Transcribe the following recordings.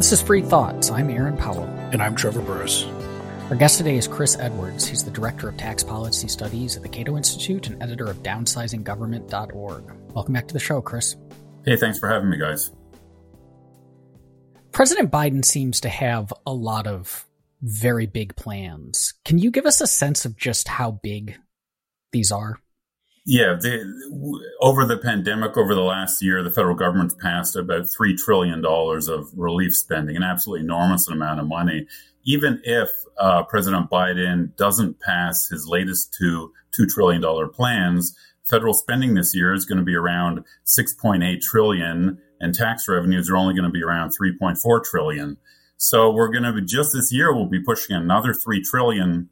This is Free Thoughts. I'm Aaron Powell. And I'm Trevor Burrus. Our guest today is Chris Edwards. He's the Director of Tax Policy Studies at the Cato Institute and editor of downsizinggovernment.org. Welcome back to the show, Chris. Hey, thanks for having me, guys. President Biden seems to have a lot of very big plans. Can you give us a sense of just how big these are? Yeah, the, over the pandemic, over the last year, the federal government's passed about $3 trillion of relief spending, an absolutely enormous amount of money. Even if uh, President Biden doesn't pass his latest two $2 trillion plans, federal spending this year is going to be around 6.8 trillion and tax revenues are only going to be around 3.4 trillion. So we're going to be just this year, we'll be pushing another 3 trillion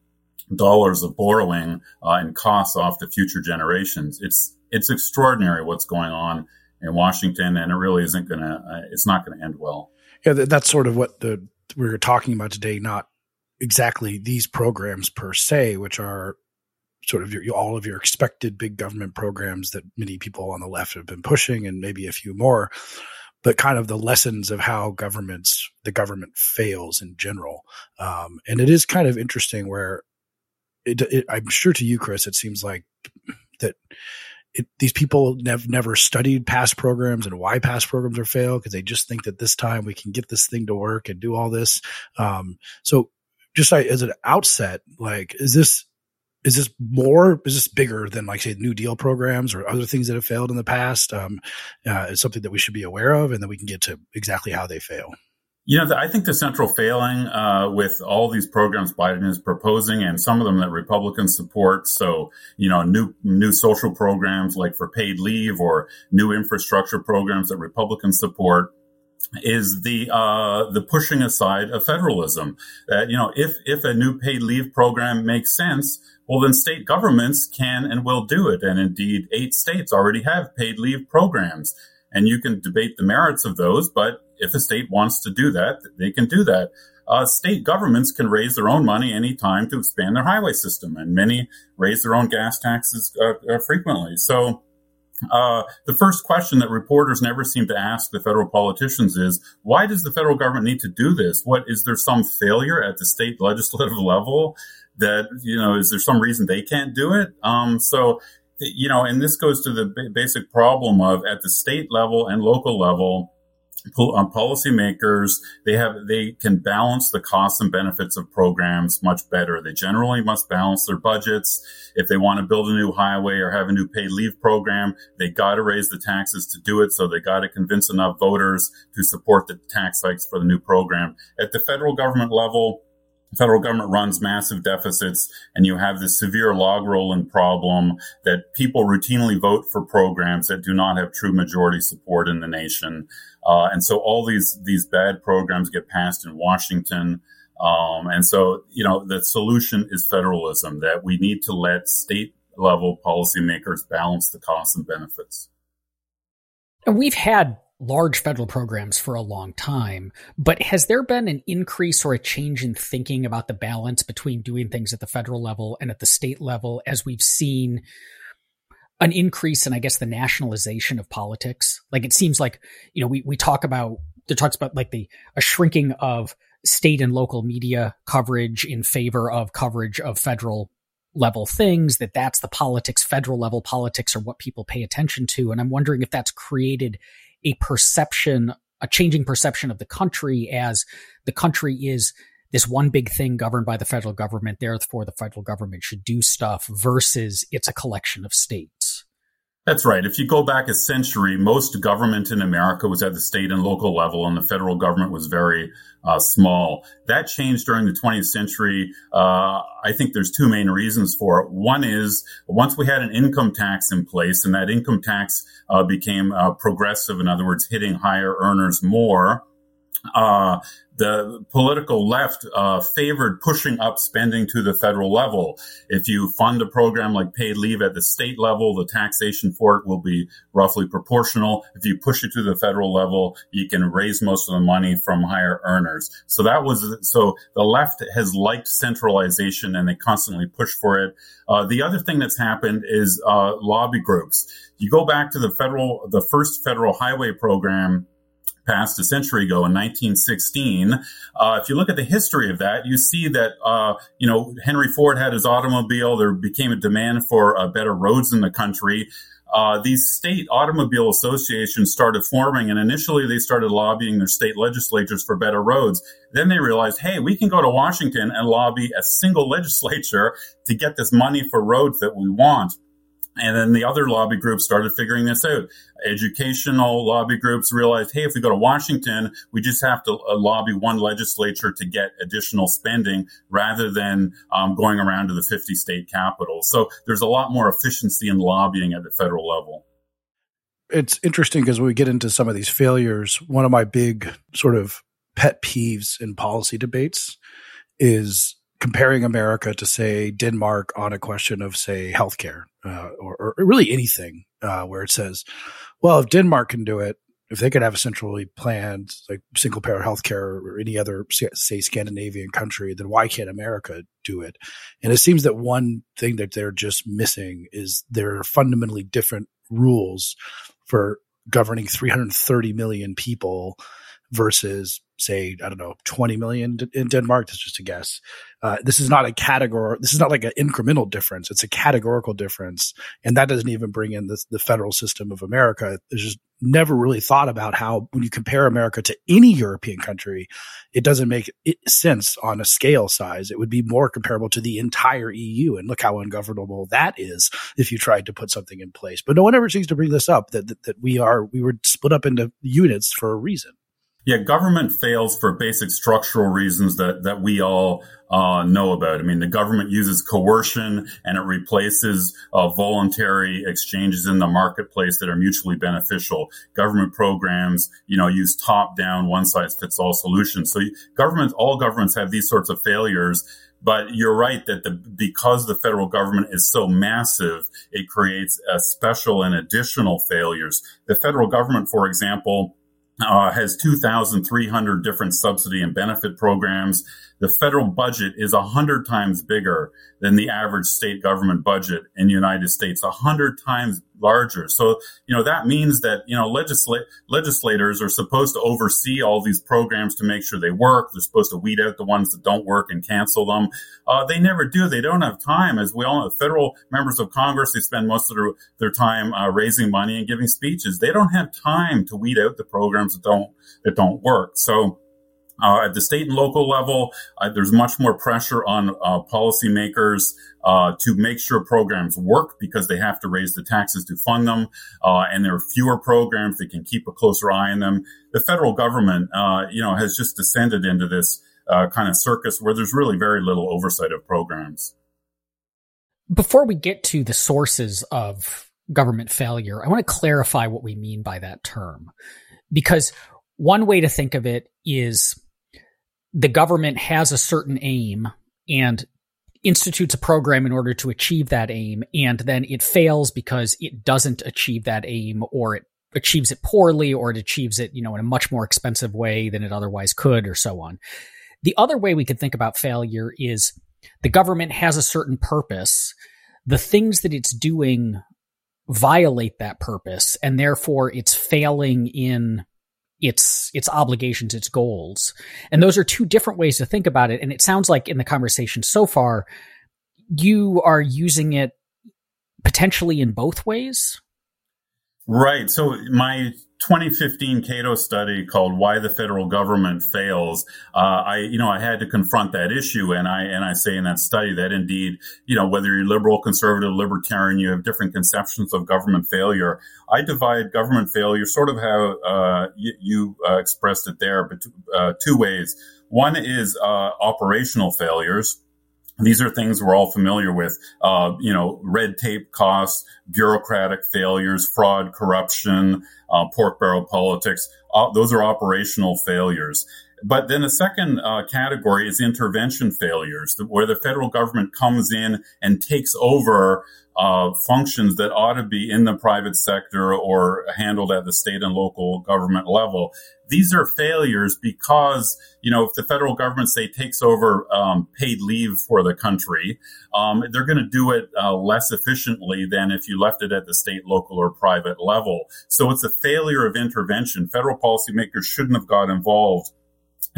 dollars of borrowing uh, and costs off to future generations. It's it's extraordinary what's going on in Washington, and it really isn't going to. Uh, it's not going to end well. Yeah, that's sort of what the we are talking about today. Not exactly these programs per se, which are sort of your, all of your expected big government programs that many people on the left have been pushing, and maybe a few more. But kind of the lessons of how governments, the government fails in general, um, and it is kind of interesting where it, it, I'm sure to you, Chris, it seems like that it, these people have never studied past programs and why past programs are failed because they just think that this time we can get this thing to work and do all this. Um, so just like, as an outset, like, is this, is this more, is this bigger than like say New Deal programs or other things that have failed in the past? Um, uh, is something that we should be aware of and then we can get to exactly how they fail. You know, I think the central failing uh, with all these programs Biden is proposing, and some of them that Republicans support, so you know, new new social programs like for paid leave or new infrastructure programs that Republicans support, is the uh, the pushing aside of federalism. That you know, if if a new paid leave program makes sense, well, then state governments can and will do it, and indeed, eight states already have paid leave programs, and you can debate the merits of those, but if a state wants to do that, they can do that. Uh, state governments can raise their own money anytime to expand their highway system, and many raise their own gas taxes uh, uh, frequently. So, uh, the first question that reporters never seem to ask the federal politicians is, why does the federal government need to do this? What is there some failure at the state legislative level that you know? Is there some reason they can't do it? Um, so, you know, and this goes to the b- basic problem of at the state level and local level um, policymakers they have they can balance the costs and benefits of programs much better. They generally must balance their budgets. If they want to build a new highway or have a new paid leave program, they got to raise the taxes to do it. So they got to convince enough voters to support the tax hikes for the new program. At the federal government level, federal government runs massive deficits and you have this severe log rolling problem that people routinely vote for programs that do not have true majority support in the nation. Uh, and so all these, these bad programs get passed in Washington. Um, and so, you know, the solution is federalism that we need to let state level policymakers balance the costs and benefits. And we've had large federal programs for a long time, but has there been an increase or a change in thinking about the balance between doing things at the federal level and at the state level as we've seen an increase in, I guess, the nationalization of politics? Like it seems like, you know, we, we talk about, there talks about like the, a shrinking of state and local media coverage in favor of coverage of federal level things that that's the politics federal level politics are what people pay attention to and i'm wondering if that's created a perception, a changing perception of the country as the country is this one big thing governed by the federal government. Therefore, the federal government should do stuff versus it's a collection of states. That's right. If you go back a century, most government in America was at the state and local level, and the federal government was very uh, small. That changed during the 20th century. Uh, I think there's two main reasons for it. One is once we had an income tax in place, and that income tax uh, became uh, progressive, in other words, hitting higher earners more. Uh, the political left uh, favored pushing up spending to the federal level. If you fund a program like paid leave at the state level, the taxation for it will be roughly proportional. If you push it to the federal level, you can raise most of the money from higher earners. So that was so the left has liked centralization and they constantly push for it. Uh, the other thing that's happened is uh, lobby groups. You go back to the federal, the first federal highway program passed a century ago in 1916. Uh, if you look at the history of that, you see that, uh, you know, Henry Ford had his automobile. There became a demand for uh, better roads in the country. Uh, these state automobile associations started forming, and initially they started lobbying their state legislatures for better roads. Then they realized, hey, we can go to Washington and lobby a single legislature to get this money for roads that we want. And then the other lobby groups started figuring this out. Educational lobby groups realized, hey, if we go to Washington, we just have to uh, lobby one legislature to get additional spending rather than um, going around to the 50 state capitals. So there's a lot more efficiency in lobbying at the federal level. It's interesting because when we get into some of these failures, one of my big sort of pet peeves in policy debates is comparing America to say Denmark on a question of say healthcare uh, or, or, really anything uh, where it says, well, if Denmark can do it, if they could have a centrally planned like single payer healthcare or any other say Scandinavian country, then why can't America do it? And it seems that one thing that they're just missing is there are fundamentally different rules for governing 330 million people versus say i don't know 20 million in denmark that's just a guess. Uh, this is not a category this is not like an incremental difference it's a categorical difference and that doesn't even bring in the, the federal system of america. There's just never really thought about how when you compare america to any european country it doesn't make sense on a scale size. It would be more comparable to the entire eu and look how ungovernable that is if you tried to put something in place. But no one ever seems to bring this up that, that, that we are we were split up into units for a reason yeah, government fails for basic structural reasons that, that we all uh, know about. I mean, the government uses coercion and it replaces uh, voluntary exchanges in the marketplace that are mutually beneficial. Government programs, you know, use top down, one size fits all solutions. So governments, all governments have these sorts of failures. But you're right that the, because the federal government is so massive, it creates a special and additional failures. The federal government, for example, uh, has 2,300 different subsidy and benefit programs. The federal budget is a hundred times bigger than the average state government budget in the United States, a hundred times larger. So, you know, that means that, you know, legisla- legislators are supposed to oversee all these programs to make sure they work. They're supposed to weed out the ones that don't work and cancel them. Uh, they never do. They don't have time. As we all know, federal members of Congress, they spend most of their, their time uh, raising money and giving speeches. They don't have time to weed out the programs that don't, that don't work. So, uh, at the state and local level, uh, there's much more pressure on uh, policymakers uh, to make sure programs work because they have to raise the taxes to fund them, uh, and there are fewer programs. that can keep a closer eye on them. The federal government, uh, you know, has just descended into this kind of circus where there's really very little oversight of programs. Before we get to the sources of government failure, I want to clarify what we mean by that term, because one way to think of it is the government has a certain aim and institutes a program in order to achieve that aim and then it fails because it doesn't achieve that aim or it achieves it poorly or it achieves it you know in a much more expensive way than it otherwise could or so on. The other way we could think about failure is the government has a certain purpose. The things that it's doing violate that purpose and therefore it's failing in its its obligations, its goals. And those are two different ways to think about it. And it sounds like in the conversation so far, you are using it potentially in both ways. Right. So my 2015 Cato study called "Why the Federal Government Fails." Uh, I, you know, I had to confront that issue, and I and I say in that study that indeed, you know, whether you're liberal, conservative, libertarian, you have different conceptions of government failure. I divide government failure sort of how uh, you, you uh, expressed it there, but uh, two ways. One is uh, operational failures these are things we're all familiar with. Uh, you know, red tape costs, bureaucratic failures, fraud, corruption, uh, pork barrel politics. Uh, those are operational failures. But then the second uh, category is intervention failures, where the federal government comes in and takes over uh, functions that ought to be in the private sector or handled at the state and local government level. These are failures because, you know, if the federal government, say, takes over um, paid leave for the country, um, they're going to do it uh, less efficiently than if you left it at the state, local, or private level. So it's a failure of intervention. Federal policymakers shouldn't have got involved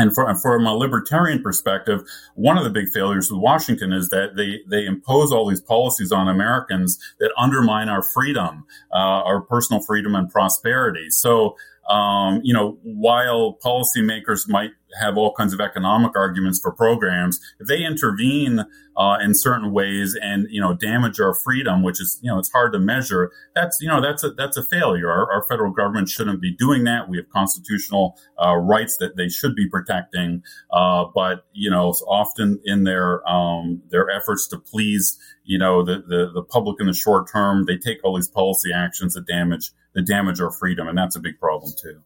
and for, from a libertarian perspective, one of the big failures with Washington is that they, they impose all these policies on Americans that undermine our freedom, uh, our personal freedom and prosperity. So um, you know, while policymakers might have all kinds of economic arguments for programs, if they intervene uh, in certain ways and you know damage our freedom, which is you know it's hard to measure, that's you know that's a that's a failure. Our, our federal government shouldn't be doing that. We have constitutional uh, rights that they should be protecting, uh, but you know often in their um, their efforts to please you know the, the the public in the short term, they take all these policy actions that damage that damage our freedom. And that's a big problem too.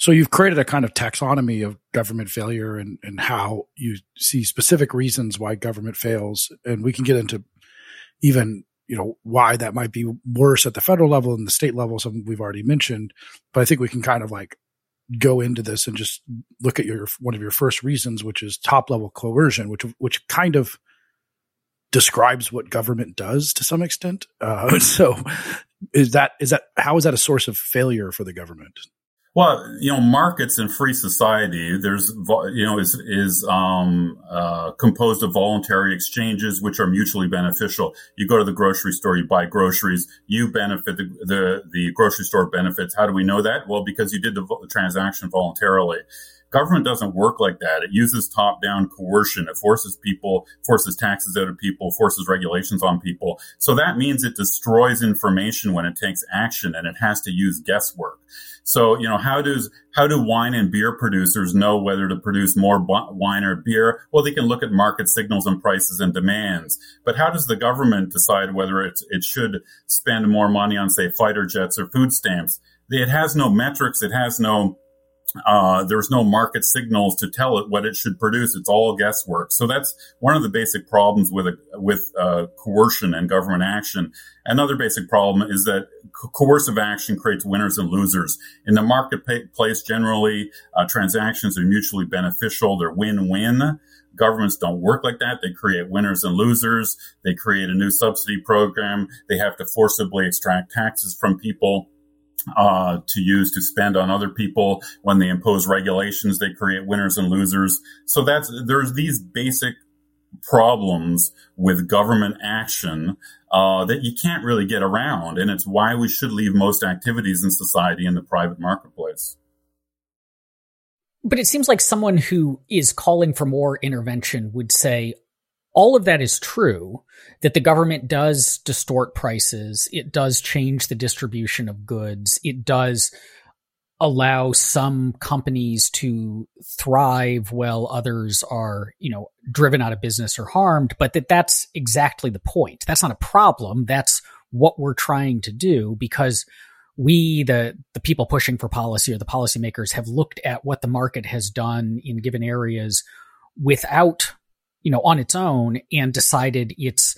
So you've created a kind of taxonomy of government failure and, and how you see specific reasons why government fails. And we can get into even, you know, why that might be worse at the federal level and the state level, something we've already mentioned. But I think we can kind of like go into this and just look at your one of your first reasons, which is top level coercion, which which kind of describes what government does to some extent. Uh, so is that is that how is that a source of failure for the government? Well, you know, markets in free society, there's, you know, is, is, um, uh, composed of voluntary exchanges, which are mutually beneficial. You go to the grocery store, you buy groceries, you benefit, the, the, the grocery store benefits. How do we know that? Well, because you did the transaction voluntarily. Government doesn't work like that. It uses top down coercion. It forces people, forces taxes out of people, forces regulations on people. So that means it destroys information when it takes action and it has to use guesswork. So, you know, how does, how do wine and beer producers know whether to produce more wine or beer? Well, they can look at market signals and prices and demands. But how does the government decide whether it's, it should spend more money on, say, fighter jets or food stamps? It has no metrics. It has no, uh, there's no market signals to tell it what it should produce. It's all guesswork. So that's one of the basic problems with a, with uh, coercion and government action. Another basic problem is that co- coercive action creates winners and losers. In the marketplace, generally, uh, transactions are mutually beneficial. They're win-win. Governments don't work like that. They create winners and losers. They create a new subsidy program. They have to forcibly extract taxes from people uh, to use to spend on other people. When they impose regulations, they create winners and losers. So that's there's these basic problems with government action uh, that you can't really get around, and it's why we should leave most activities in society in the private marketplace. But it seems like someone who is calling for more intervention would say, all of that is true that the government does distort prices. It does change the distribution of goods. It does allow some companies to thrive while others are, you know, driven out of business or harmed, but that that's exactly the point. That's not a problem. That's what we're trying to do because we, the, the people pushing for policy or the policymakers have looked at what the market has done in given areas without you know, on its own and decided it's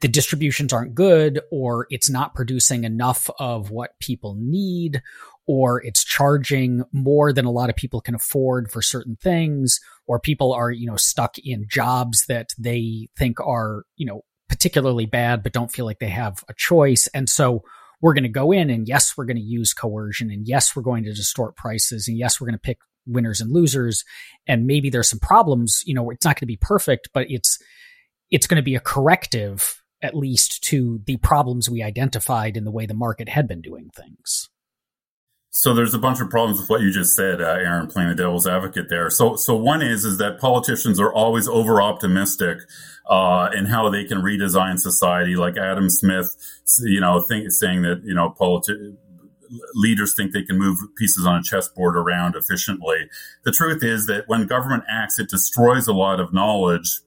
the distributions aren't good or it's not producing enough of what people need or it's charging more than a lot of people can afford for certain things or people are, you know, stuck in jobs that they think are, you know, particularly bad but don't feel like they have a choice. And so we're going to go in and yes, we're going to use coercion and yes, we're going to distort prices and yes, we're going to pick winners and losers and maybe there's some problems you know it's not going to be perfect but it's it's going to be a corrective at least to the problems we identified in the way the market had been doing things so there's a bunch of problems with what you just said, uh, Aaron, playing the devil's advocate there. So, so one is is that politicians are always over optimistic uh, in how they can redesign society. Like Adam Smith, you know, think, saying that you know politi- leaders think they can move pieces on a chessboard around efficiently. The truth is that when government acts, it destroys a lot of knowledge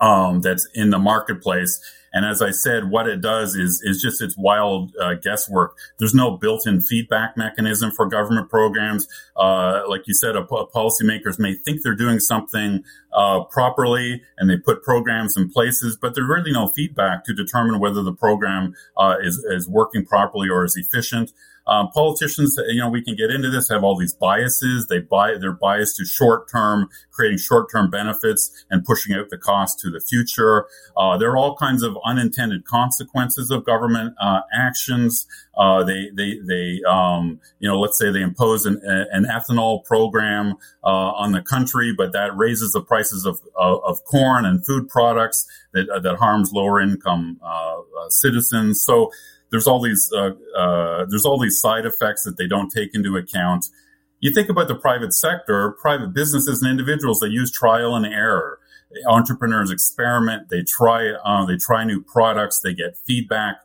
um, that's in the marketplace. And as I said, what it does is is just it's wild uh, guesswork. There's no built-in feedback mechanism for government programs. Uh, like you said, a, a policymakers may think they're doing something uh, properly, and they put programs in places, but there's really no feedback to determine whether the program uh, is is working properly or is efficient. Um, politicians, you know, we can get into this, have all these biases. They buy, they're biased to short term, creating short term benefits and pushing out the cost to the future. Uh, there are all kinds of unintended consequences of government uh, actions. Uh, they, they, they, um, you know, let's say they impose an, an ethanol program uh, on the country, but that raises the prices of, of, of corn and food products that, that harms lower income uh, uh, citizens. So there's all these uh, uh, there's all these side effects that they don't take into account. You think about the private sector, private businesses and individuals. They use trial and error. Entrepreneurs experiment. They try uh, they try new products. They get feedback.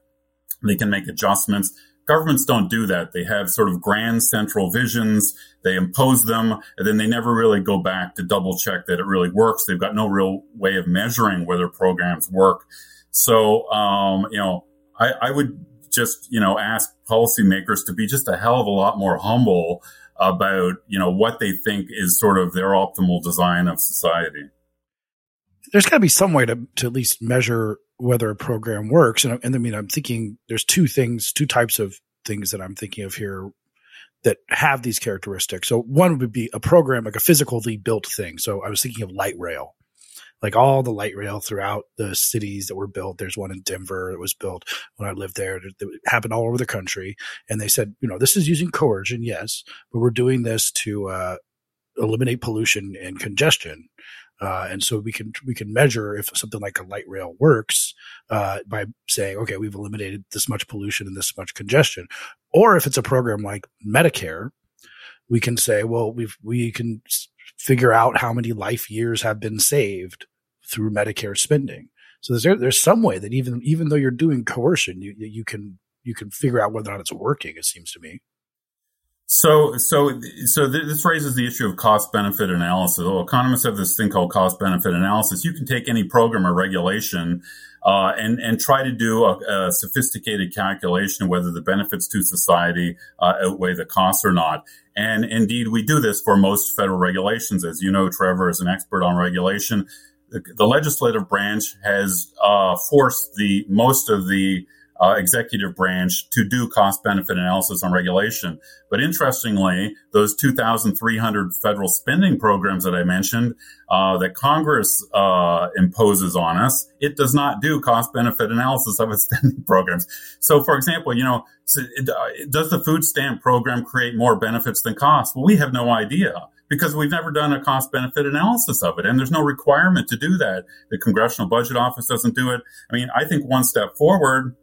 They can make adjustments. Governments don't do that. They have sort of grand central visions. They impose them, and then they never really go back to double check that it really works. They've got no real way of measuring whether programs work. So, um, you know, I, I would just, you know, ask policymakers to be just a hell of a lot more humble about, you know, what they think is sort of their optimal design of society. There's got to be some way to, to at least measure whether a program works. And, and I mean, I'm thinking there's two things, two types of things that I'm thinking of here that have these characteristics. So one would be a program, like a physically built thing. So I was thinking of light rail like all the light rail throughout the cities that were built. There's one in Denver that was built when I lived there. It happened all over the country. And they said, you know, this is using coercion, yes, but we're doing this to uh, eliminate pollution and congestion. Uh, and so we can we can measure if something like a light rail works uh, by saying, okay, we've eliminated this much pollution and this much congestion. Or if it's a program like Medicare, we can say, well, we've we can figure out how many life years have been saved through Medicare spending. So there's there's some way that even even though you're doing coercion, you you can you can figure out whether or not it's working. It seems to me. So, so, so this raises the issue of cost benefit analysis. Well, economists have this thing called cost benefit analysis. You can take any program or regulation uh, and and try to do a, a, sophisticated calculation of whether the benefits to society uh, outweigh the costs or not. And indeed, we do this for most federal regulations, as you know, Trevor is an expert on regulation the, the legislative branch has uh, forced the most of the uh, executive branch to do cost benefit analysis on regulation. But interestingly, those 2,300 federal spending programs that I mentioned uh, that Congress uh, imposes on us, it does not do cost benefit analysis of its spending programs. So, for example, you know, does the food stamp program create more benefits than costs? Well, we have no idea because we've never done a cost benefit analysis of it. And there's no requirement to do that. The Congressional Budget Office doesn't do it. I mean, I think one step forward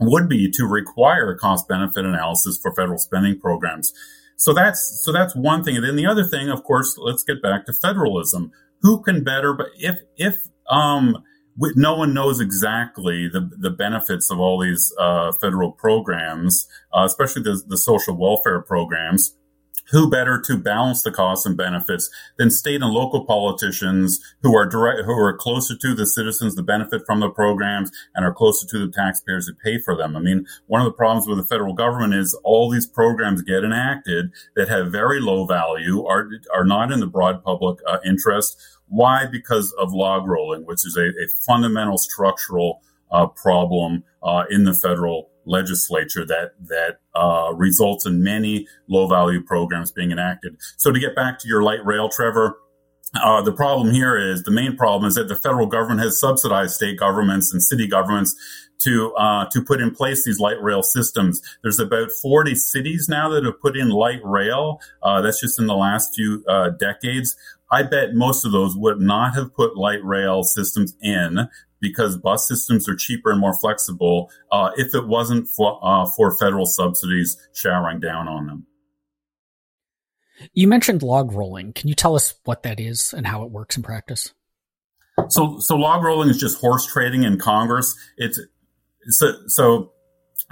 would be to require cost benefit analysis for federal spending programs. So that's, so that's one thing. And then the other thing, of course, let's get back to federalism. Who can better, but if, if, um, no one knows exactly the, the benefits of all these uh, federal programs, uh, especially the, the social welfare programs who better to balance the costs and benefits than state and local politicians who are direct, who are closer to the citizens that benefit from the programs and are closer to the taxpayers who pay for them. I mean, one of the problems with the federal government is all these programs get enacted that have very low value, are, are not in the broad public uh, interest. Why? Because of log rolling, which is a, a fundamental structural uh, problem uh, in the federal legislature that that uh, results in many low value programs being enacted. So to get back to your light rail, Trevor. Uh, the problem here is the main problem is that the federal government has subsidized state governments and city governments to uh, to put in place these light rail systems. There's about 40 cities now that have put in light rail. Uh, that's just in the last few uh, decades. I bet most of those would not have put light rail systems in because bus systems are cheaper and more flexible uh, if it wasn't for, uh, for federal subsidies showering down on them. You mentioned log rolling. Can you tell us what that is and how it works in practice? So, so log rolling is just horse trading in Congress. It's so, so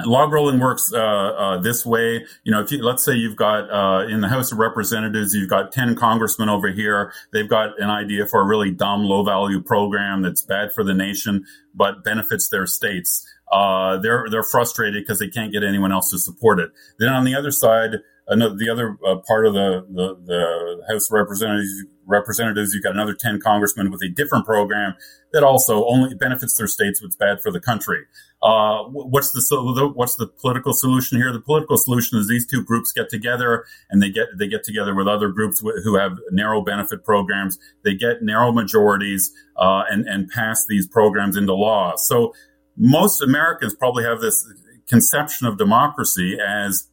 log rolling works uh, uh, this way. You know, if you, let's say you've got uh, in the House of Representatives, you've got ten congressmen over here. They've got an idea for a really dumb, low value program that's bad for the nation but benefits their states. Uh, they're they're frustrated because they can't get anyone else to support it. Then on the other side, another the other uh, part of the, the, the House of Representatives representatives, you've got another ten congressmen with a different program that also only benefits their states, it's bad for the country. Uh, what's the what's the political solution here? The political solution is these two groups get together and they get they get together with other groups who have narrow benefit programs. They get narrow majorities uh, and and pass these programs into law. So most Americans probably have this conception of democracy as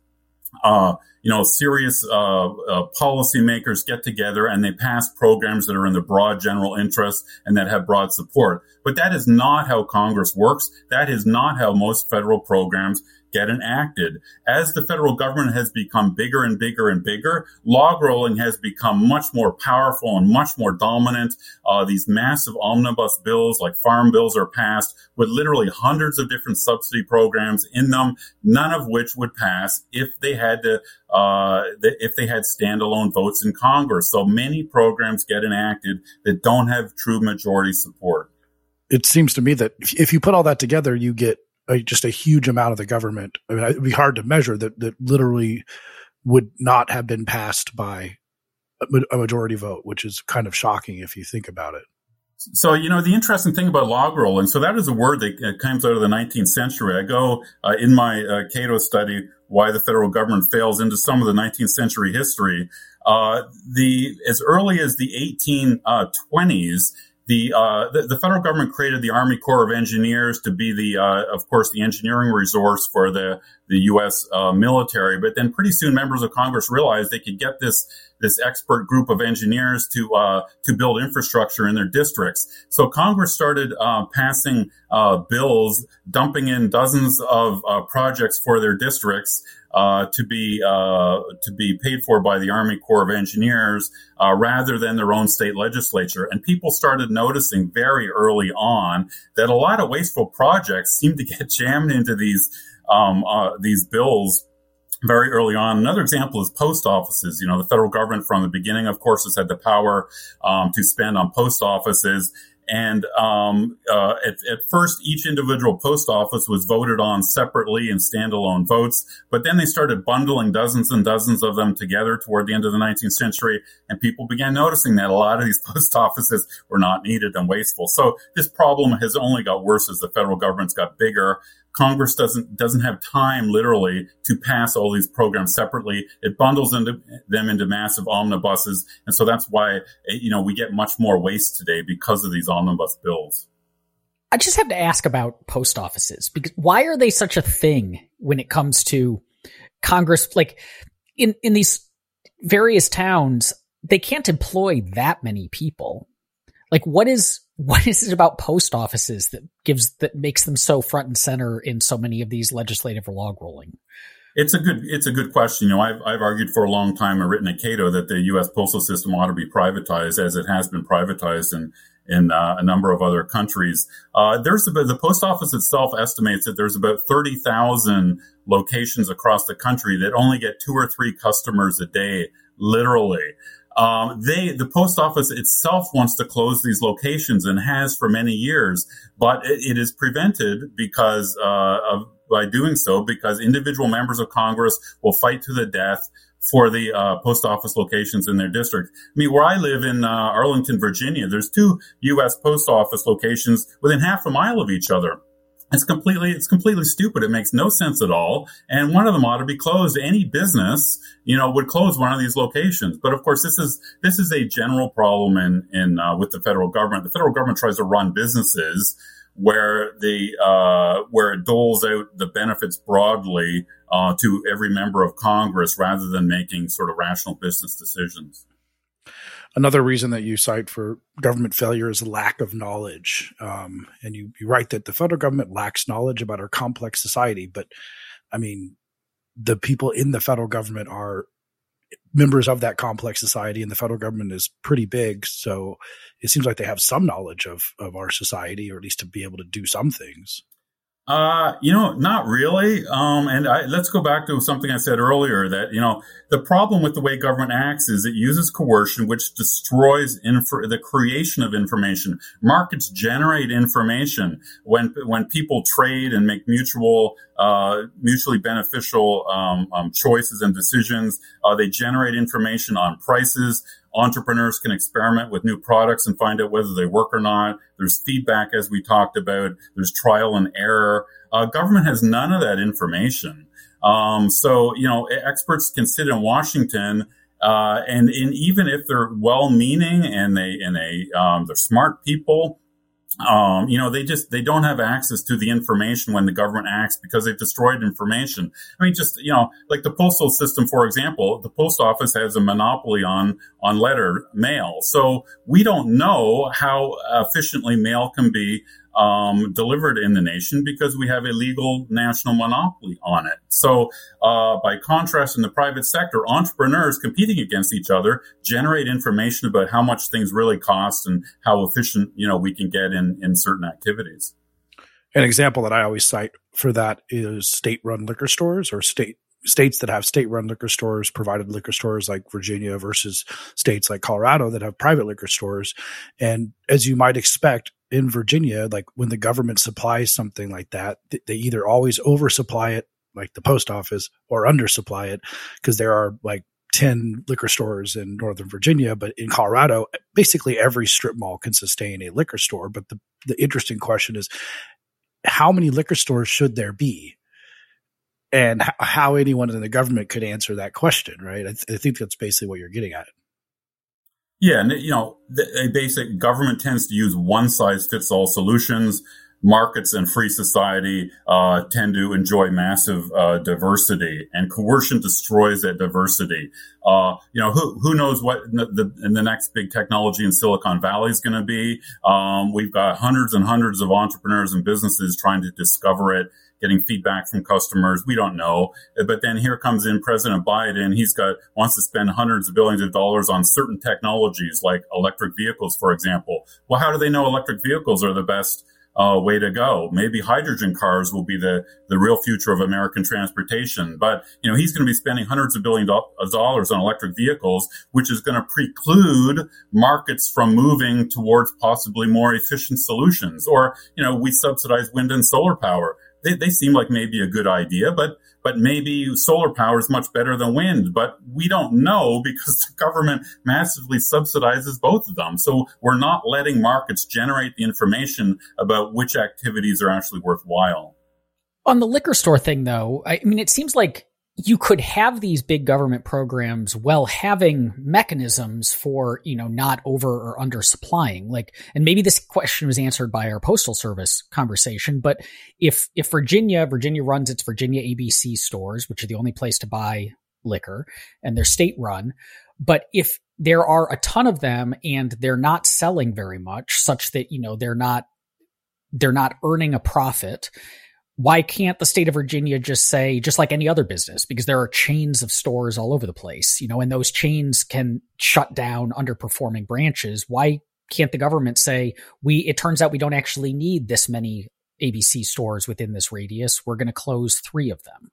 uh, you know, serious uh, uh, policymakers get together and they pass programs that are in the broad general interest and that have broad support. But that is not how Congress works. That is not how most federal programs get enacted. As the federal government has become bigger and bigger and bigger, log rolling has become much more powerful and much more dominant. Uh, these massive omnibus bills like farm bills are passed with literally hundreds of different subsidy programs in them, none of which would pass if they had to, uh, if they had standalone votes in Congress. So many programs get enacted that don't have true majority support. It seems to me that if you put all that together, you get a, just a huge amount of the government. I mean, it'd be hard to measure that that literally would not have been passed by a majority vote, which is kind of shocking if you think about it. So, you know, the interesting thing about log rolling, so that is a word that comes out of the 19th century. I go uh, in my uh, Cato study, Why the Federal Government Fails, into some of the 19th century history. Uh, the As early as the 1820s, the, uh, the, the federal government created the Army Corps of Engineers to be the, uh, of course, the engineering resource for the the U.S. Uh, military. But then pretty soon, members of Congress realized they could get this this expert group of engineers to uh, to build infrastructure in their districts. So Congress started uh, passing uh, bills, dumping in dozens of projects for their districts. Uh, to be uh, to be paid for by the Army Corps of Engineers uh, rather than their own state legislature. And people started noticing very early on that a lot of wasteful projects seemed to get jammed into these um, uh, these bills very early on. Another example is post offices. You know, the federal government from the beginning, of course, has had the power um, to spend on post offices. And um, uh, at, at, first, each individual post office was voted on separately in standalone votes. But then they started bundling dozens and dozens of them together toward the end of the 19th century. And people began noticing that a lot of these post offices were not needed and wasteful. So this problem has only got worse as the federal government's got bigger. Congress doesn't doesn't have time literally to pass all these programs separately. It bundles into, them into massive omnibuses, and so that's why eh, you know we get much more waste today because of these omnibus bills. I just have to ask about post offices because why are they such a thing when it comes to Congress? Like in in these various towns, they can't employ that many people. Like what is what is it about post offices that gives that makes them so front and center in so many of these legislative log rolling? It's a good it's a good question. You know, I've I've argued for a long time and written at Cato that the U.S. postal system ought to be privatized, as it has been privatized in in uh, a number of other countries. Uh, there's about, the post office itself estimates that there's about thirty thousand locations across the country that only get two or three customers a day, literally. Um, they, the post office itself wants to close these locations and has for many years, but it, it is prevented because uh, of by doing so because individual members of Congress will fight to the death for the uh, post office locations in their district. I mean, where I live in uh, Arlington, Virginia, there's two U.S. post office locations within half a mile of each other. It's completely, it's completely stupid. It makes no sense at all. And one of them ought to be closed. Any business, you know, would close one of these locations. But of course, this is, this is a general problem in, in, uh, with the federal government. The federal government tries to run businesses where the, uh, where it doles out the benefits broadly, uh, to every member of Congress rather than making sort of rational business decisions. Another reason that you cite for government failure is lack of knowledge. Um, and you, you write that the federal government lacks knowledge about our complex society. But I mean, the people in the federal government are members of that complex society and the federal government is pretty big. So it seems like they have some knowledge of, of our society or at least to be able to do some things. Uh, you know, not really. Um, and I, let's go back to something I said earlier that, you know, the problem with the way government acts is it uses coercion, which destroys info- the creation of information. Markets generate information when, when people trade and make mutual, uh, mutually beneficial, um, um, choices and decisions. Uh, they generate information on prices. Entrepreneurs can experiment with new products and find out whether they work or not. There's feedback, as we talked about. There's trial and error. Uh, government has none of that information. Um, so, you know, experts can sit in Washington, uh, and, and even if they're well-meaning and they and they um, they're smart people, um, you know, they just they don't have access to the information when the government acts because they've destroyed information. I mean, just you know, like the postal system, for example, the post office has a monopoly on on letter mail, so we don't know how efficiently mail can be um, delivered in the nation because we have a legal national monopoly on it. So, uh, by contrast, in the private sector, entrepreneurs competing against each other generate information about how much things really cost and how efficient you know we can get in in certain activities. An example that I always cite for that is state-run liquor stores or state states that have state-run liquor stores, provided liquor stores like Virginia versus states like Colorado that have private liquor stores. And as you might expect, in Virginia, like when the government supplies something like that, they either always oversupply it, like the post office, or undersupply it, because there are like 10 liquor stores in Northern Virginia, but in Colorado, basically every strip mall can sustain a liquor store. But the, the interesting question is how many liquor stores should there be? And how anyone in the government could answer that question, right? I, th- I think that's basically what you're getting at. Yeah, and you know, the, basic government tends to use one size fits all solutions. Markets and free society uh, tend to enjoy massive uh, diversity, and coercion destroys that diversity. Uh, you know, who who knows what the, the, the next big technology in Silicon Valley is going to be? Um, we've got hundreds and hundreds of entrepreneurs and businesses trying to discover it getting feedback from customers. We don't know. But then here comes in President Biden. He's got, wants to spend hundreds of billions of dollars on certain technologies like electric vehicles, for example. Well, how do they know electric vehicles are the best uh, way to go. Maybe hydrogen cars will be the, the real future of American transportation. But, you know, he's going to be spending hundreds of billions of dollars on electric vehicles, which is going to preclude markets from moving towards possibly more efficient solutions. Or, you know, we subsidize wind and solar power they, they seem like maybe a good idea, but but maybe solar power is much better than wind. But we don't know because the government massively subsidizes both of them. So we're not letting markets generate the information about which activities are actually worthwhile. On the liquor store thing, though, I mean, it seems like you could have these big government programs while having mechanisms for, you know, not over or under supplying. Like, and maybe this question was answered by our postal service conversation, but if, if Virginia, Virginia runs its Virginia ABC stores, which are the only place to buy liquor and they're state run. But if there are a ton of them and they're not selling very much such that, you know, they're not, they're not earning a profit why can't the state of Virginia just say, just like any other business, because there are chains of stores all over the place, you know, and those chains can shut down underperforming branches. Why can't the government say, we, it turns out we don't actually need this many ABC stores within this radius. We're going to close three of them.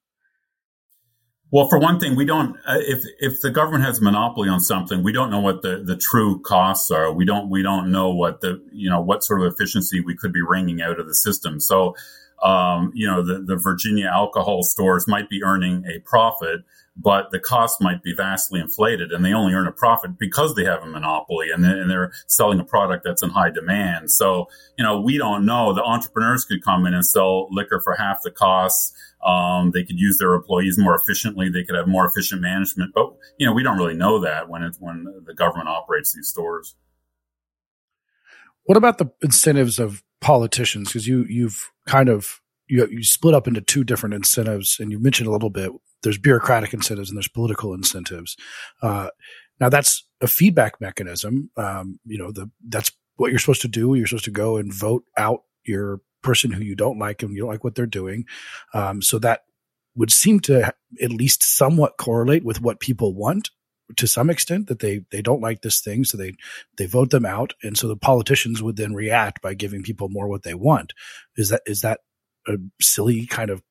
Well, for one thing, we don't. Uh, if if the government has a monopoly on something, we don't know what the, the true costs are. We don't we don't know what the you know what sort of efficiency we could be wringing out of the system. So um, you know, the, the Virginia alcohol stores might be earning a profit, but the cost might be vastly inflated and they only earn a profit because they have a monopoly and, and they're selling a product that's in high demand. So, you know, we don't know. The entrepreneurs could come in and sell liquor for half the cost. Um, they could use their employees more efficiently. They could have more efficient management, but you know, we don't really know that when it's when the government operates these stores. What about the incentives of politicians? Because you you've kind of you you split up into two different incentives, and you mentioned a little bit. There's bureaucratic incentives and there's political incentives. Uh, now that's a feedback mechanism. Um, you know, the that's what you're supposed to do. You're supposed to go and vote out your person who you don't like and you don't like what they're doing. Um, so that would seem to at least somewhat correlate with what people want to some extent that they they don't like this thing so they they vote them out and so the politicians would then react by giving people more what they want is that is that a silly kind of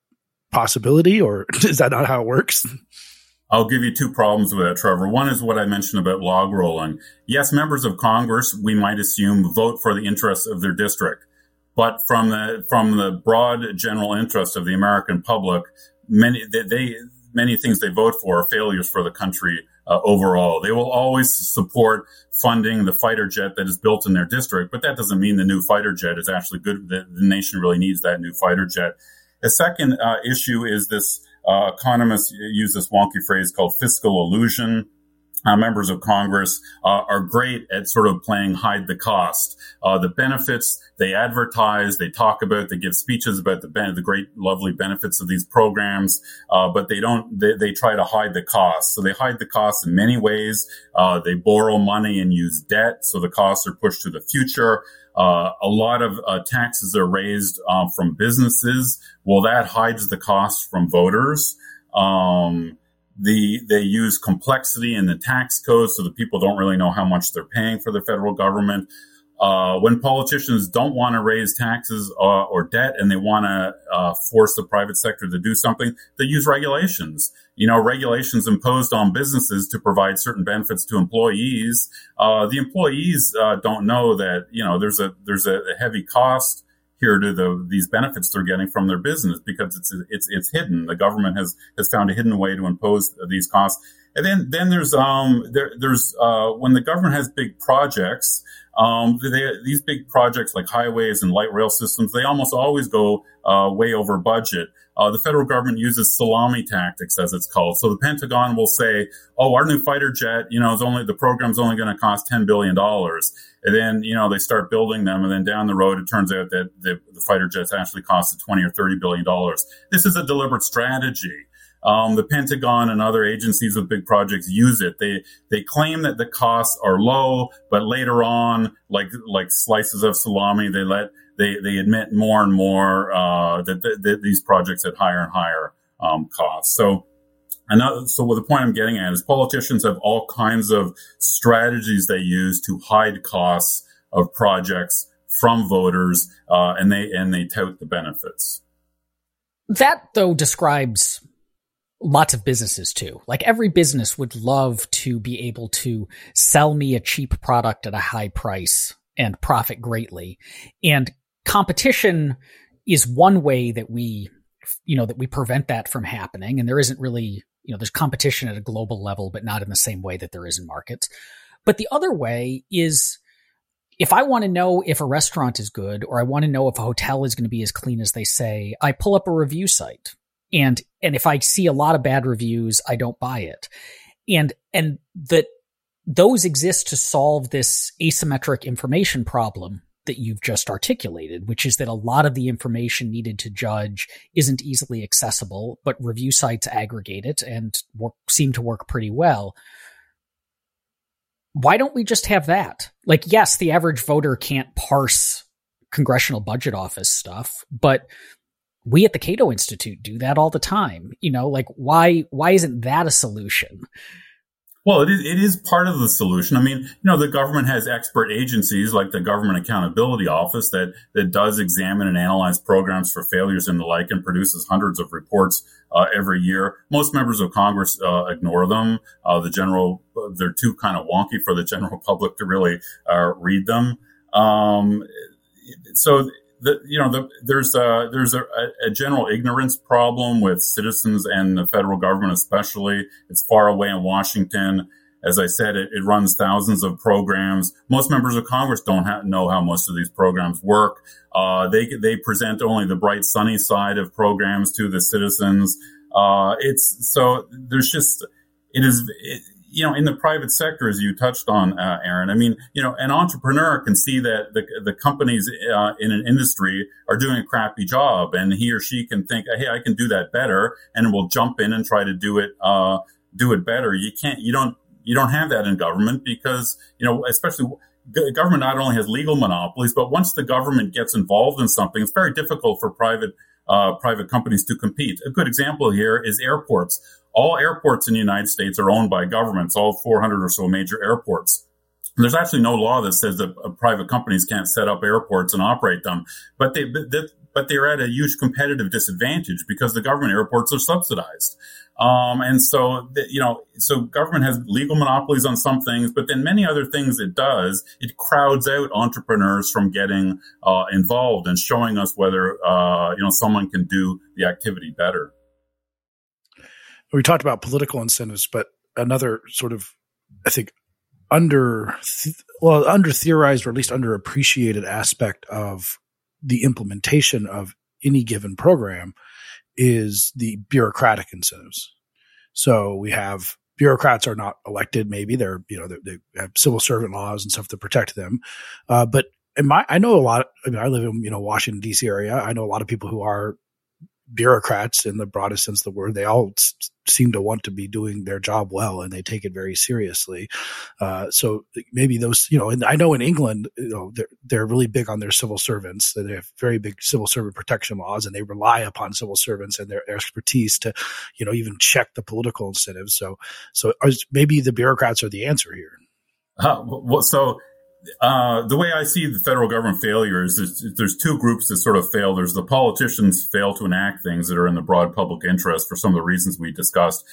possibility, or is that not how it works? I'll give you two problems with that, Trevor. One is what I mentioned about log rolling. Yes, members of Congress, we might assume, vote for the interests of their district. But from the from the broad general interest of the American public, many they, they many things they vote for are failures for the country uh, overall. They will always support funding the fighter jet that is built in their district, but that doesn't mean the new fighter jet is actually good. The, the nation really needs that new fighter jet. The second uh, issue is this uh, economists use this wonky phrase called fiscal illusion. Members of Congress uh, are great at sort of playing hide the cost. Uh, the benefits they advertise, they talk about, they give speeches about the ben- the great, lovely benefits of these programs, uh, but they don't. They, they, try to hide the cost. So they hide the costs in many ways. Uh, they borrow money and use debt, so the costs are pushed to the future. Uh, a lot of uh, taxes are raised uh, from businesses. Well, that hides the cost from voters. Um, the they use complexity in the tax code, so that people don't really know how much they're paying for the federal government. Uh, when politicians don't want to raise taxes uh, or debt and they want to uh, force the private sector to do something, they use regulations. You know, regulations imposed on businesses to provide certain benefits to employees. Uh, the employees uh, don't know that you know there's a there's a heavy cost to the these benefits they're getting from their business because it's it's it's hidden. The government has has found a hidden way to impose these costs. And then then there's um there there's uh, when the government has big projects um, they, these big projects like highways and light rail systems, they almost always go uh, way over budget. Uh, the federal government uses salami tactics, as it's called. So the Pentagon will say, "Oh, our new fighter jet, you know, is only the program's only going to cost ten billion dollars." And then, you know, they start building them, and then down the road, it turns out that the, the fighter jets actually costed twenty or thirty billion dollars. This is a deliberate strategy. Um, the Pentagon and other agencies with big projects use it. They they claim that the costs are low, but later on, like like slices of salami, they let they they admit more and more uh, that, that, that, these projects at higher and higher um, costs. So. Another, so what the point I'm getting at is politicians have all kinds of strategies they use to hide costs of projects from voters, uh, and they and they tout the benefits. That though describes lots of businesses too. Like every business would love to be able to sell me a cheap product at a high price and profit greatly. And competition is one way that we, you know, that we prevent that from happening. And there isn't really, you know, there's competition at a global level, but not in the same way that there is in markets. But the other way is if I want to know if a restaurant is good or I want to know if a hotel is going to be as clean as they say, I pull up a review site and and if I see a lot of bad reviews, I don't buy it. And and that those exist to solve this asymmetric information problem that you've just articulated, which is that a lot of the information needed to judge isn't easily accessible, but review sites aggregate it and work, seem to work pretty well. Why don't we just have that? Like, yes, the average voter can't parse congressional budget office stuff, but we at the Cato Institute do that all the time. You know, like why why isn't that a solution? Well, it is, it is part of the solution. I mean, you know, the government has expert agencies like the Government Accountability Office that, that does examine and analyze programs for failures and the like and produces hundreds of reports uh, every year. Most members of Congress uh, ignore them. Uh, the general, they're too kind of wonky for the general public to really uh, read them. Um, so the, you know, the, there's a, there's a, a, general ignorance problem with citizens and the federal government, especially. It's far away in Washington. As I said, it, it runs thousands of programs. Most members of Congress don't know how most of these programs work. Uh, they they present only the bright, sunny side of programs to the citizens. Uh, it's so there's just it is. You know, in the private sector, as you touched on, uh, Aaron, I mean, you know, an entrepreneur can see that the, the companies uh, in an industry are doing a crappy job, and he or she can think, hey, I can do that better, and will jump in and try to do it, uh, do it better. You can't, you don't, you don't have that in government because, you know, especially government not only has legal monopolies, but once the government gets involved in something, it's very difficult for private uh, private companies to compete. A good example here is airports all airports in the United States are owned by governments, all 400 or so major airports. There's actually no law that says that uh, private companies can't set up airports and operate them, but they, but they're at a huge competitive disadvantage because the government airports are subsidized. Um, and so, the, you know, so government has legal monopolies on some things, but then many other things it does, it crowds out entrepreneurs from getting uh, involved and showing us whether, uh, you know, someone can do the activity better. We talked about political incentives, but another sort of, I think, under well under theorized or at least underappreciated aspect of the implementation of any given program is the bureaucratic incentives. So we have bureaucrats are not elected. Maybe they're you know they have civil servant laws and stuff to protect them. Uh, but in my I know a lot. I mean, I live in you know Washington D.C. area. I know a lot of people who are bureaucrats in the broadest sense of the word. They all s- seem to want to be doing their job well and they take it very seriously. Uh, so maybe those, you know, and I know in England, you know, they're, they're really big on their civil servants. They have very big civil servant protection laws and they rely upon civil servants and their, expertise to, you know, even check the political incentives. So, so maybe the bureaucrats are the answer here. Uh, well, so uh, the way I see the federal government failure is there's, there's, two groups that sort of fail. There's the politicians fail to enact things that are in the broad public interest for some of the reasons we discussed.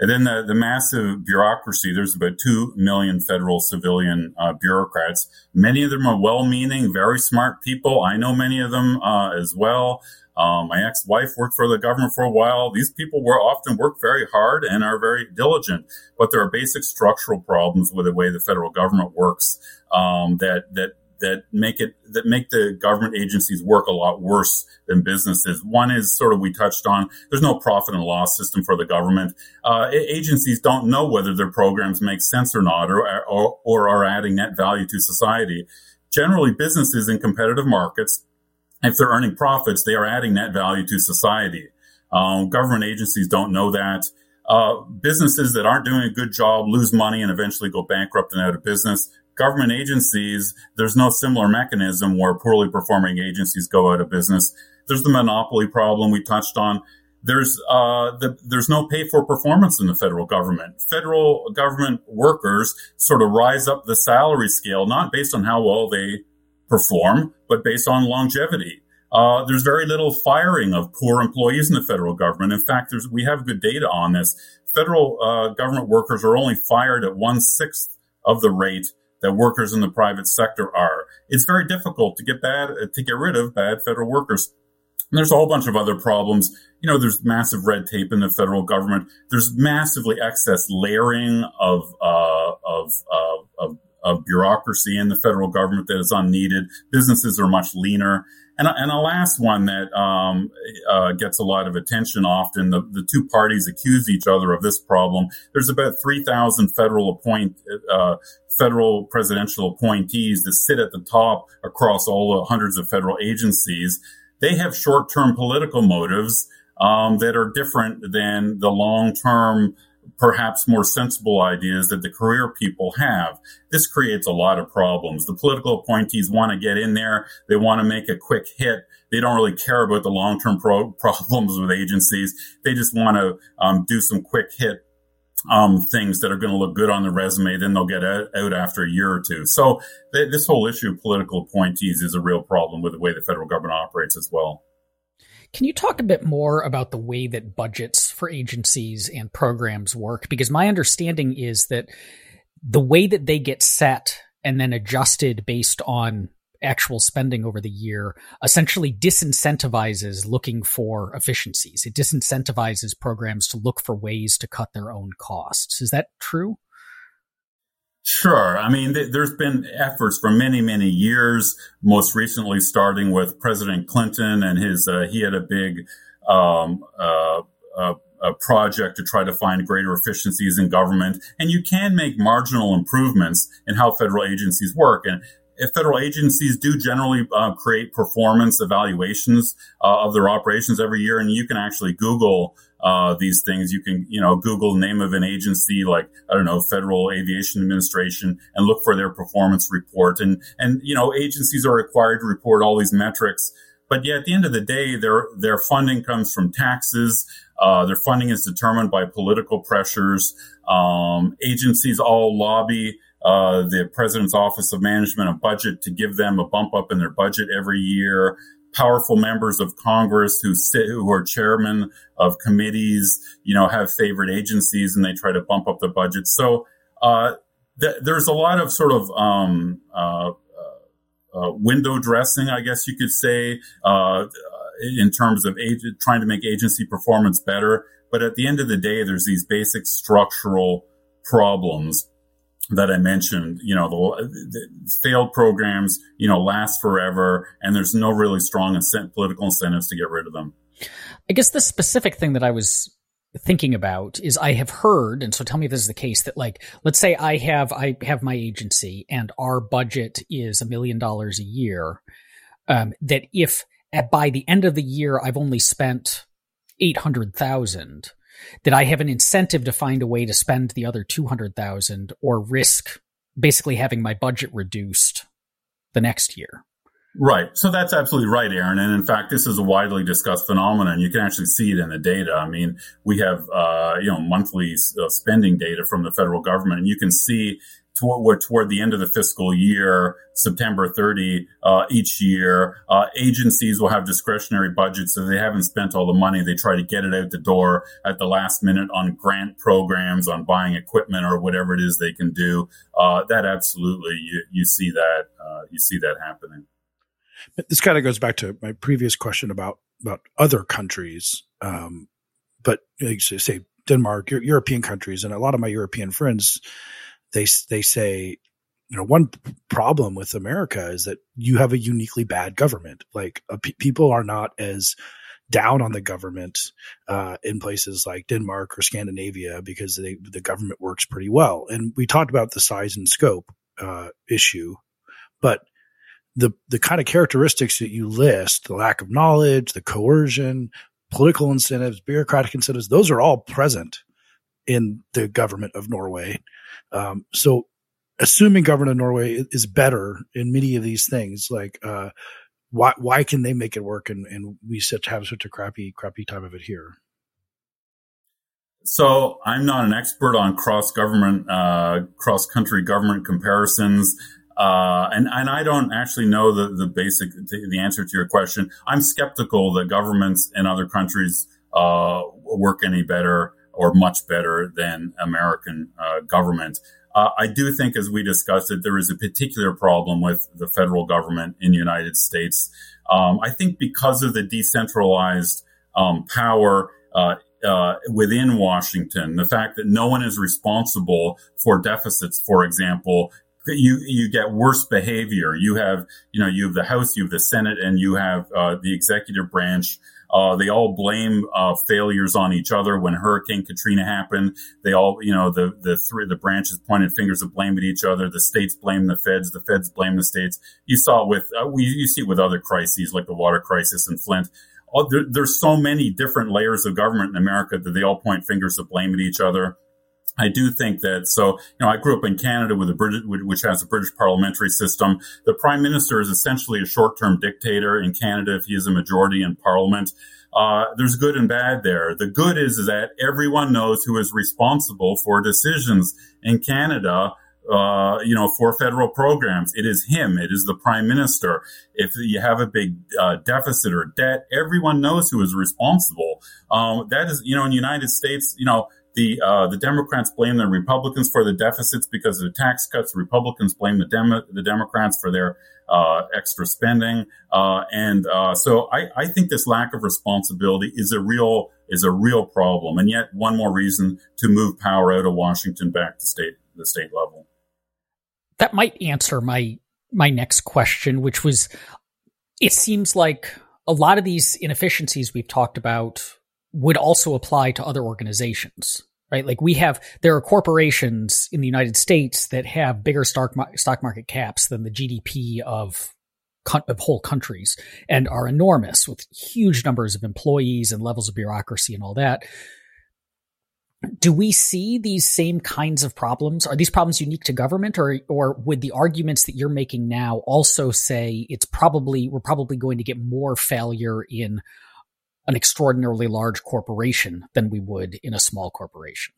And then the, the massive bureaucracy, there's about 2 million federal civilian uh, bureaucrats. Many of them are well meaning, very smart people. I know many of them uh, as well. Um, my ex-wife worked for the government for a while. These people were often work very hard and are very diligent, but there are basic structural problems with the way the federal government works um, that that that make it that make the government agencies work a lot worse than businesses. One is sort of we touched on. There's no profit and loss system for the government. Uh, agencies don't know whether their programs make sense or not, or, or or are adding net value to society. Generally, businesses in competitive markets if they're earning profits, they are adding net value to society. Um, government agencies don't know that. Uh, businesses that aren't doing a good job lose money and eventually go bankrupt and out of business. Government agencies, there's no similar mechanism where poorly performing agencies go out of business. There's the monopoly problem we touched on. There's uh, the, there's no pay for performance in the federal government. Federal government workers sort of rise up the salary scale not based on how well they perform, but based on longevity. Uh, there's very little firing of poor employees in the federal government. In fact, we have good data on this. Federal uh, government workers are only fired at one sixth of the rate that workers in the private sector are. It's very difficult to get bad to get rid of bad federal workers. And there's a whole bunch of other problems. You know, there's massive red tape in the federal government. There's massively excess layering of uh, of, uh, of of bureaucracy in the federal government that is unneeded. Businesses are much leaner. And, and a last one that um, uh, gets a lot of attention often, the, the two parties accuse each other of this problem. There's about 3,000 federal appoint, uh, federal presidential appointees that sit at the top across all the hundreds of federal agencies. They have short-term political motives um, that are different than the long-term perhaps more sensible ideas that the career people have. This creates a lot of problems. The political appointees want to get in there. They want to make a quick hit. They don't really care about the long-term pro- problems with agencies. They just want to um, do some quick hit um, things that are going to look good on the resume. Then they'll get out, out after a year or two. So th- this whole issue of political appointees is a real problem with the way the federal government operates as well. Can you talk a bit more about the way that budgets for agencies and programs work? Because my understanding is that the way that they get set and then adjusted based on actual spending over the year essentially disincentivizes looking for efficiencies. It disincentivizes programs to look for ways to cut their own costs. Is that true? Sure. I mean, th- there's been efforts for many, many years, most recently starting with President Clinton and his, uh, he had a big, um, uh, uh, a project to try to find greater efficiencies in government. And you can make marginal improvements in how federal agencies work. And if federal agencies do generally uh, create performance evaluations uh, of their operations every year, and you can actually Google uh, these things. You can, you know, Google name of an agency like, I don't know, Federal Aviation Administration and look for their performance report. And, and, you know, agencies are required to report all these metrics. But yeah, at the end of the day, their, their funding comes from taxes. Uh, their funding is determined by political pressures. Um, agencies all lobby uh, the president's office of management and budget to give them a bump up in their budget every year powerful members of Congress who sit, who are chairmen of committees, you know, have favorite agencies and they try to bump up the budget. So, uh, th- there's a lot of sort of, um, uh, uh, window dressing, I guess you could say, uh, in terms of trying to make agency performance better. But at the end of the day, there's these basic structural problems that I mentioned, you know, the, the, failed programs, you know, last forever, and there's no really strong political incentives to get rid of them. I guess the specific thing that I was thinking about is I have heard, and so tell me if this is the case, that like, let's say I have I have my agency and our budget is a million dollars a year. Um, that if at, by the end of the year I've only spent eight hundred thousand, that I have an incentive to find a way to spend the other 200,000 or risk basically having my budget reduced the next year. Right. So that's absolutely right, Aaron. And in fact, this is a widely discussed phenomenon. You can actually see it in the data. I mean, we have, uh, you know, monthly uh, spending data from the federal government, and you can see toward, toward the end of the fiscal year, September 30, uh, each year, uh, agencies will have discretionary budgets. So they haven't spent all the money. They try to get it out the door at the last minute on grant programs, on buying equipment or whatever it is they can do. Uh, that absolutely, you, you see that, uh, you see that happening. This kind of goes back to my previous question about, about other countries. Um, but like say Denmark, European countries, and a lot of my European friends, they they say you know one problem with america is that you have a uniquely bad government. Like uh, people are not as down on the government uh, in places like denmark or scandinavia because they, the government works pretty well. And we talked about the size and scope uh, issue but the the kind of characteristics that you list the lack of knowledge the coercion political incentives bureaucratic incentives those are all present in the government of norway um, so assuming government of Norway is better in many of these things, like, uh, why, why can they make it work and, and we such have such a crappy, crappy time of it here? So I'm not an expert on cross government, uh, cross country government comparisons. Uh, and, and I don't actually know the, the basic, the, the, answer to your question. I'm skeptical that governments in other countries, uh, work any better or much better than American uh, government. Uh, I do think, as we discussed, that there is a particular problem with the federal government in the United States. Um, I think because of the decentralized um, power uh, uh, within Washington, the fact that no one is responsible for deficits, for example, you you get worse behavior. You have you know you have the House, you have the Senate, and you have uh, the executive branch uh, they all blame uh, failures on each other. When Hurricane Katrina happened, they all, you know, the the three the branches pointed fingers of blame at each other. The states blame the feds. The feds blame the states. You saw with uh, we you see with other crises like the water crisis in Flint. There, there's so many different layers of government in America that they all point fingers of blame at each other. I do think that so, you know, I grew up in Canada with a British, which has a British parliamentary system. The prime minister is essentially a short-term dictator in Canada if he is a majority in parliament. Uh, there's good and bad there. The good is, is that everyone knows who is responsible for decisions in Canada. Uh, you know, for federal programs, it is him. It is the prime minister. If you have a big uh, deficit or debt, everyone knows who is responsible. Um, that is, you know, in the United States, you know, the uh, the Democrats blame the Republicans for the deficits because of the tax cuts. The Republicans blame the the Democrats for their uh, extra spending, uh, and uh, so I, I think this lack of responsibility is a real is a real problem, and yet one more reason to move power out of Washington back to state the state level. That might answer my my next question, which was, it seems like a lot of these inefficiencies we've talked about would also apply to other organizations, right? Like we have, there are corporations in the United States that have bigger stock, stock market caps than the GDP of, of whole countries and are enormous with huge numbers of employees and levels of bureaucracy and all that. Do we see these same kinds of problems? Are these problems unique to government or, or would the arguments that you're making now also say it's probably, we're probably going to get more failure in an extraordinarily large corporation than we would in a small corporation.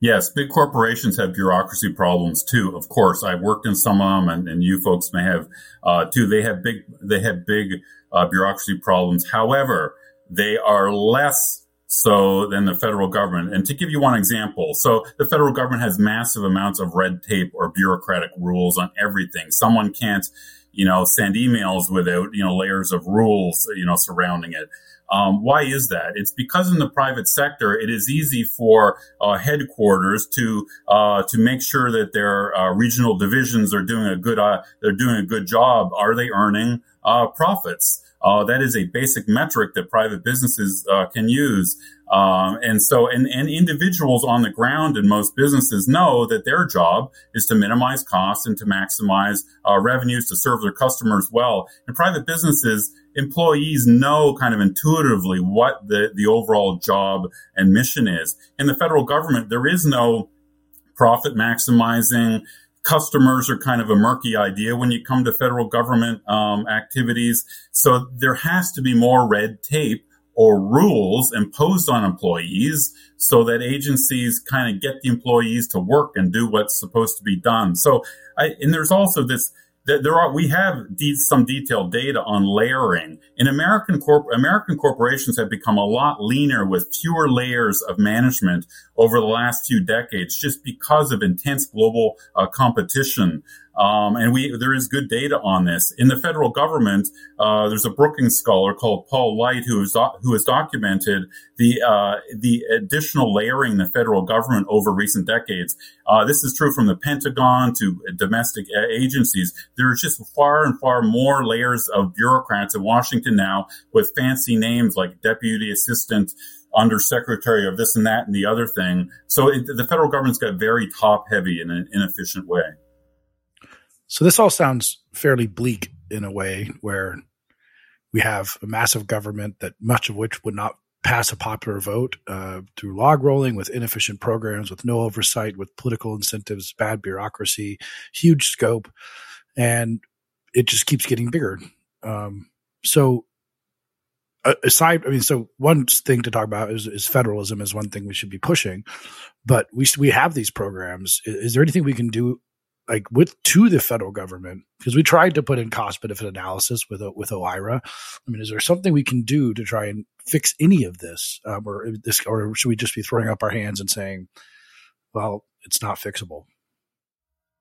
Yes, big corporations have bureaucracy problems too. Of course, I've worked in some of them, and, and you folks may have uh, too. They have big, they have big uh, bureaucracy problems. However, they are less so than the federal government. And to give you one example, so the federal government has massive amounts of red tape or bureaucratic rules on everything. Someone can't, you know, send emails without you know layers of rules, you know, surrounding it. Um, why is that? It's because in the private sector, it is easy for uh, headquarters to uh, to make sure that their uh, regional divisions are doing a good uh, they're doing a good job. Are they earning uh, profits? Uh, that is a basic metric that private businesses can use. Um, and so, and, and individuals on the ground in most businesses know that their job is to minimize costs and to maximize revenues to serve their customers well. In private businesses, employees know kind of intuitively what the, the overall job and mission is. In the federal government, there is no profit maximizing. Customers are kind of a murky idea when you come to federal government um, activities. So there has to be more red tape or rules imposed on employees so that agencies kind of get the employees to work and do what's supposed to be done. So, I, and there's also this there are we have de- some detailed data on layering. In American corp American corporations have become a lot leaner with fewer layers of management over the last few decades, just because of intense global uh, competition. Um, and we there is good data on this in the federal government. Uh, there's a Brookings scholar called Paul Light who has who has documented the uh, the additional layering in the federal government over recent decades. Uh, this is true from the Pentagon to domestic agencies. There's just far and far more layers of bureaucrats in Washington now with fancy names like deputy assistant undersecretary of this and that and the other thing. So it, the federal government's got very top heavy in an inefficient way. So this all sounds fairly bleak in a way where we have a massive government that much of which would not pass a popular vote uh, through log rolling with inefficient programs, with no oversight, with political incentives, bad bureaucracy, huge scope, and it just keeps getting bigger. Um, so aside, I mean, so one thing to talk about is, is, federalism is one thing we should be pushing, but we we have these programs. Is, is there anything we can do like with to the federal government because we tried to put in cost benefit analysis with with OIRA. I mean, is there something we can do to try and fix any of this, um, or this, or should we just be throwing up our hands and saying, "Well, it's not fixable"?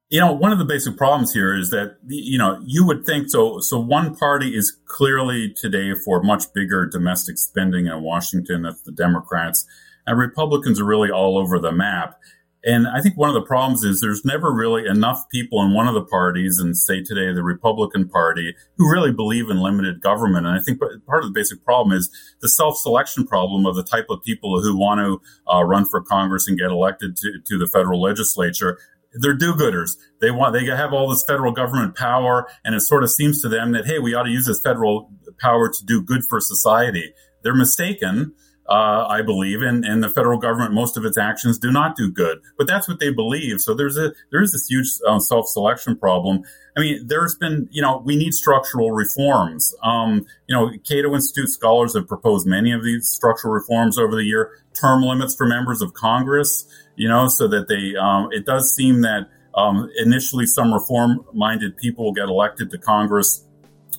You know, one of the basic problems here is that you know you would think so. So one party is clearly today for much bigger domestic spending in Washington. That's the Democrats, and Republicans are really all over the map. And I think one of the problems is there's never really enough people in one of the parties, and say today the Republican Party, who really believe in limited government. And I think part of the basic problem is the self-selection problem of the type of people who want to uh, run for Congress and get elected to, to the federal legislature. They're do-gooders. They want they have all this federal government power, and it sort of seems to them that hey, we ought to use this federal power to do good for society. They're mistaken uh, I believe, and, and the federal government, most of its actions do not do good. But that's what they believe. So there's a there's this huge uh, self selection problem. I mean, there's been you know we need structural reforms. Um, you know, Cato Institute scholars have proposed many of these structural reforms over the year. Term limits for members of Congress, you know, so that they. Um, it does seem that um, initially some reform minded people get elected to Congress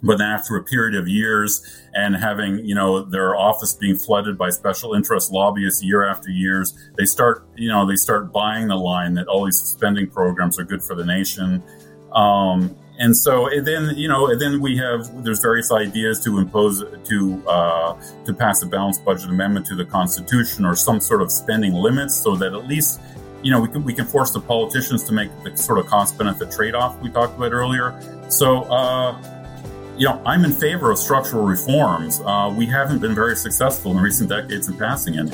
but then after a period of years and having you know their office being flooded by special interest lobbyists year after years they start you know they start buying the line that all these spending programs are good for the nation. Um, and so and then you know then we have there's various ideas to impose to uh, to pass a balanced budget amendment to the constitution or some sort of spending limits so that at least you know we can we can force the politicians to make the sort of cost benefit trade off we talked about earlier. So uh, you know, I'm in favor of structural reforms. Uh, we haven't been very successful in recent decades in passing any.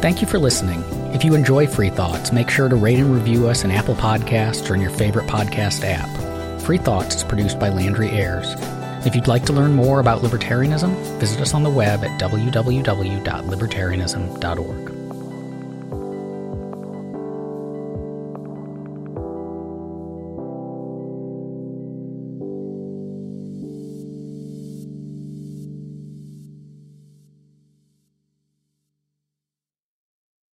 Thank you for listening. If you enjoy Free Thoughts, make sure to rate and review us in Apple Podcasts or in your favorite podcast app. Free Thoughts is produced by Landry Ayres. If you'd like to learn more about libertarianism, visit us on the web at www.libertarianism.org.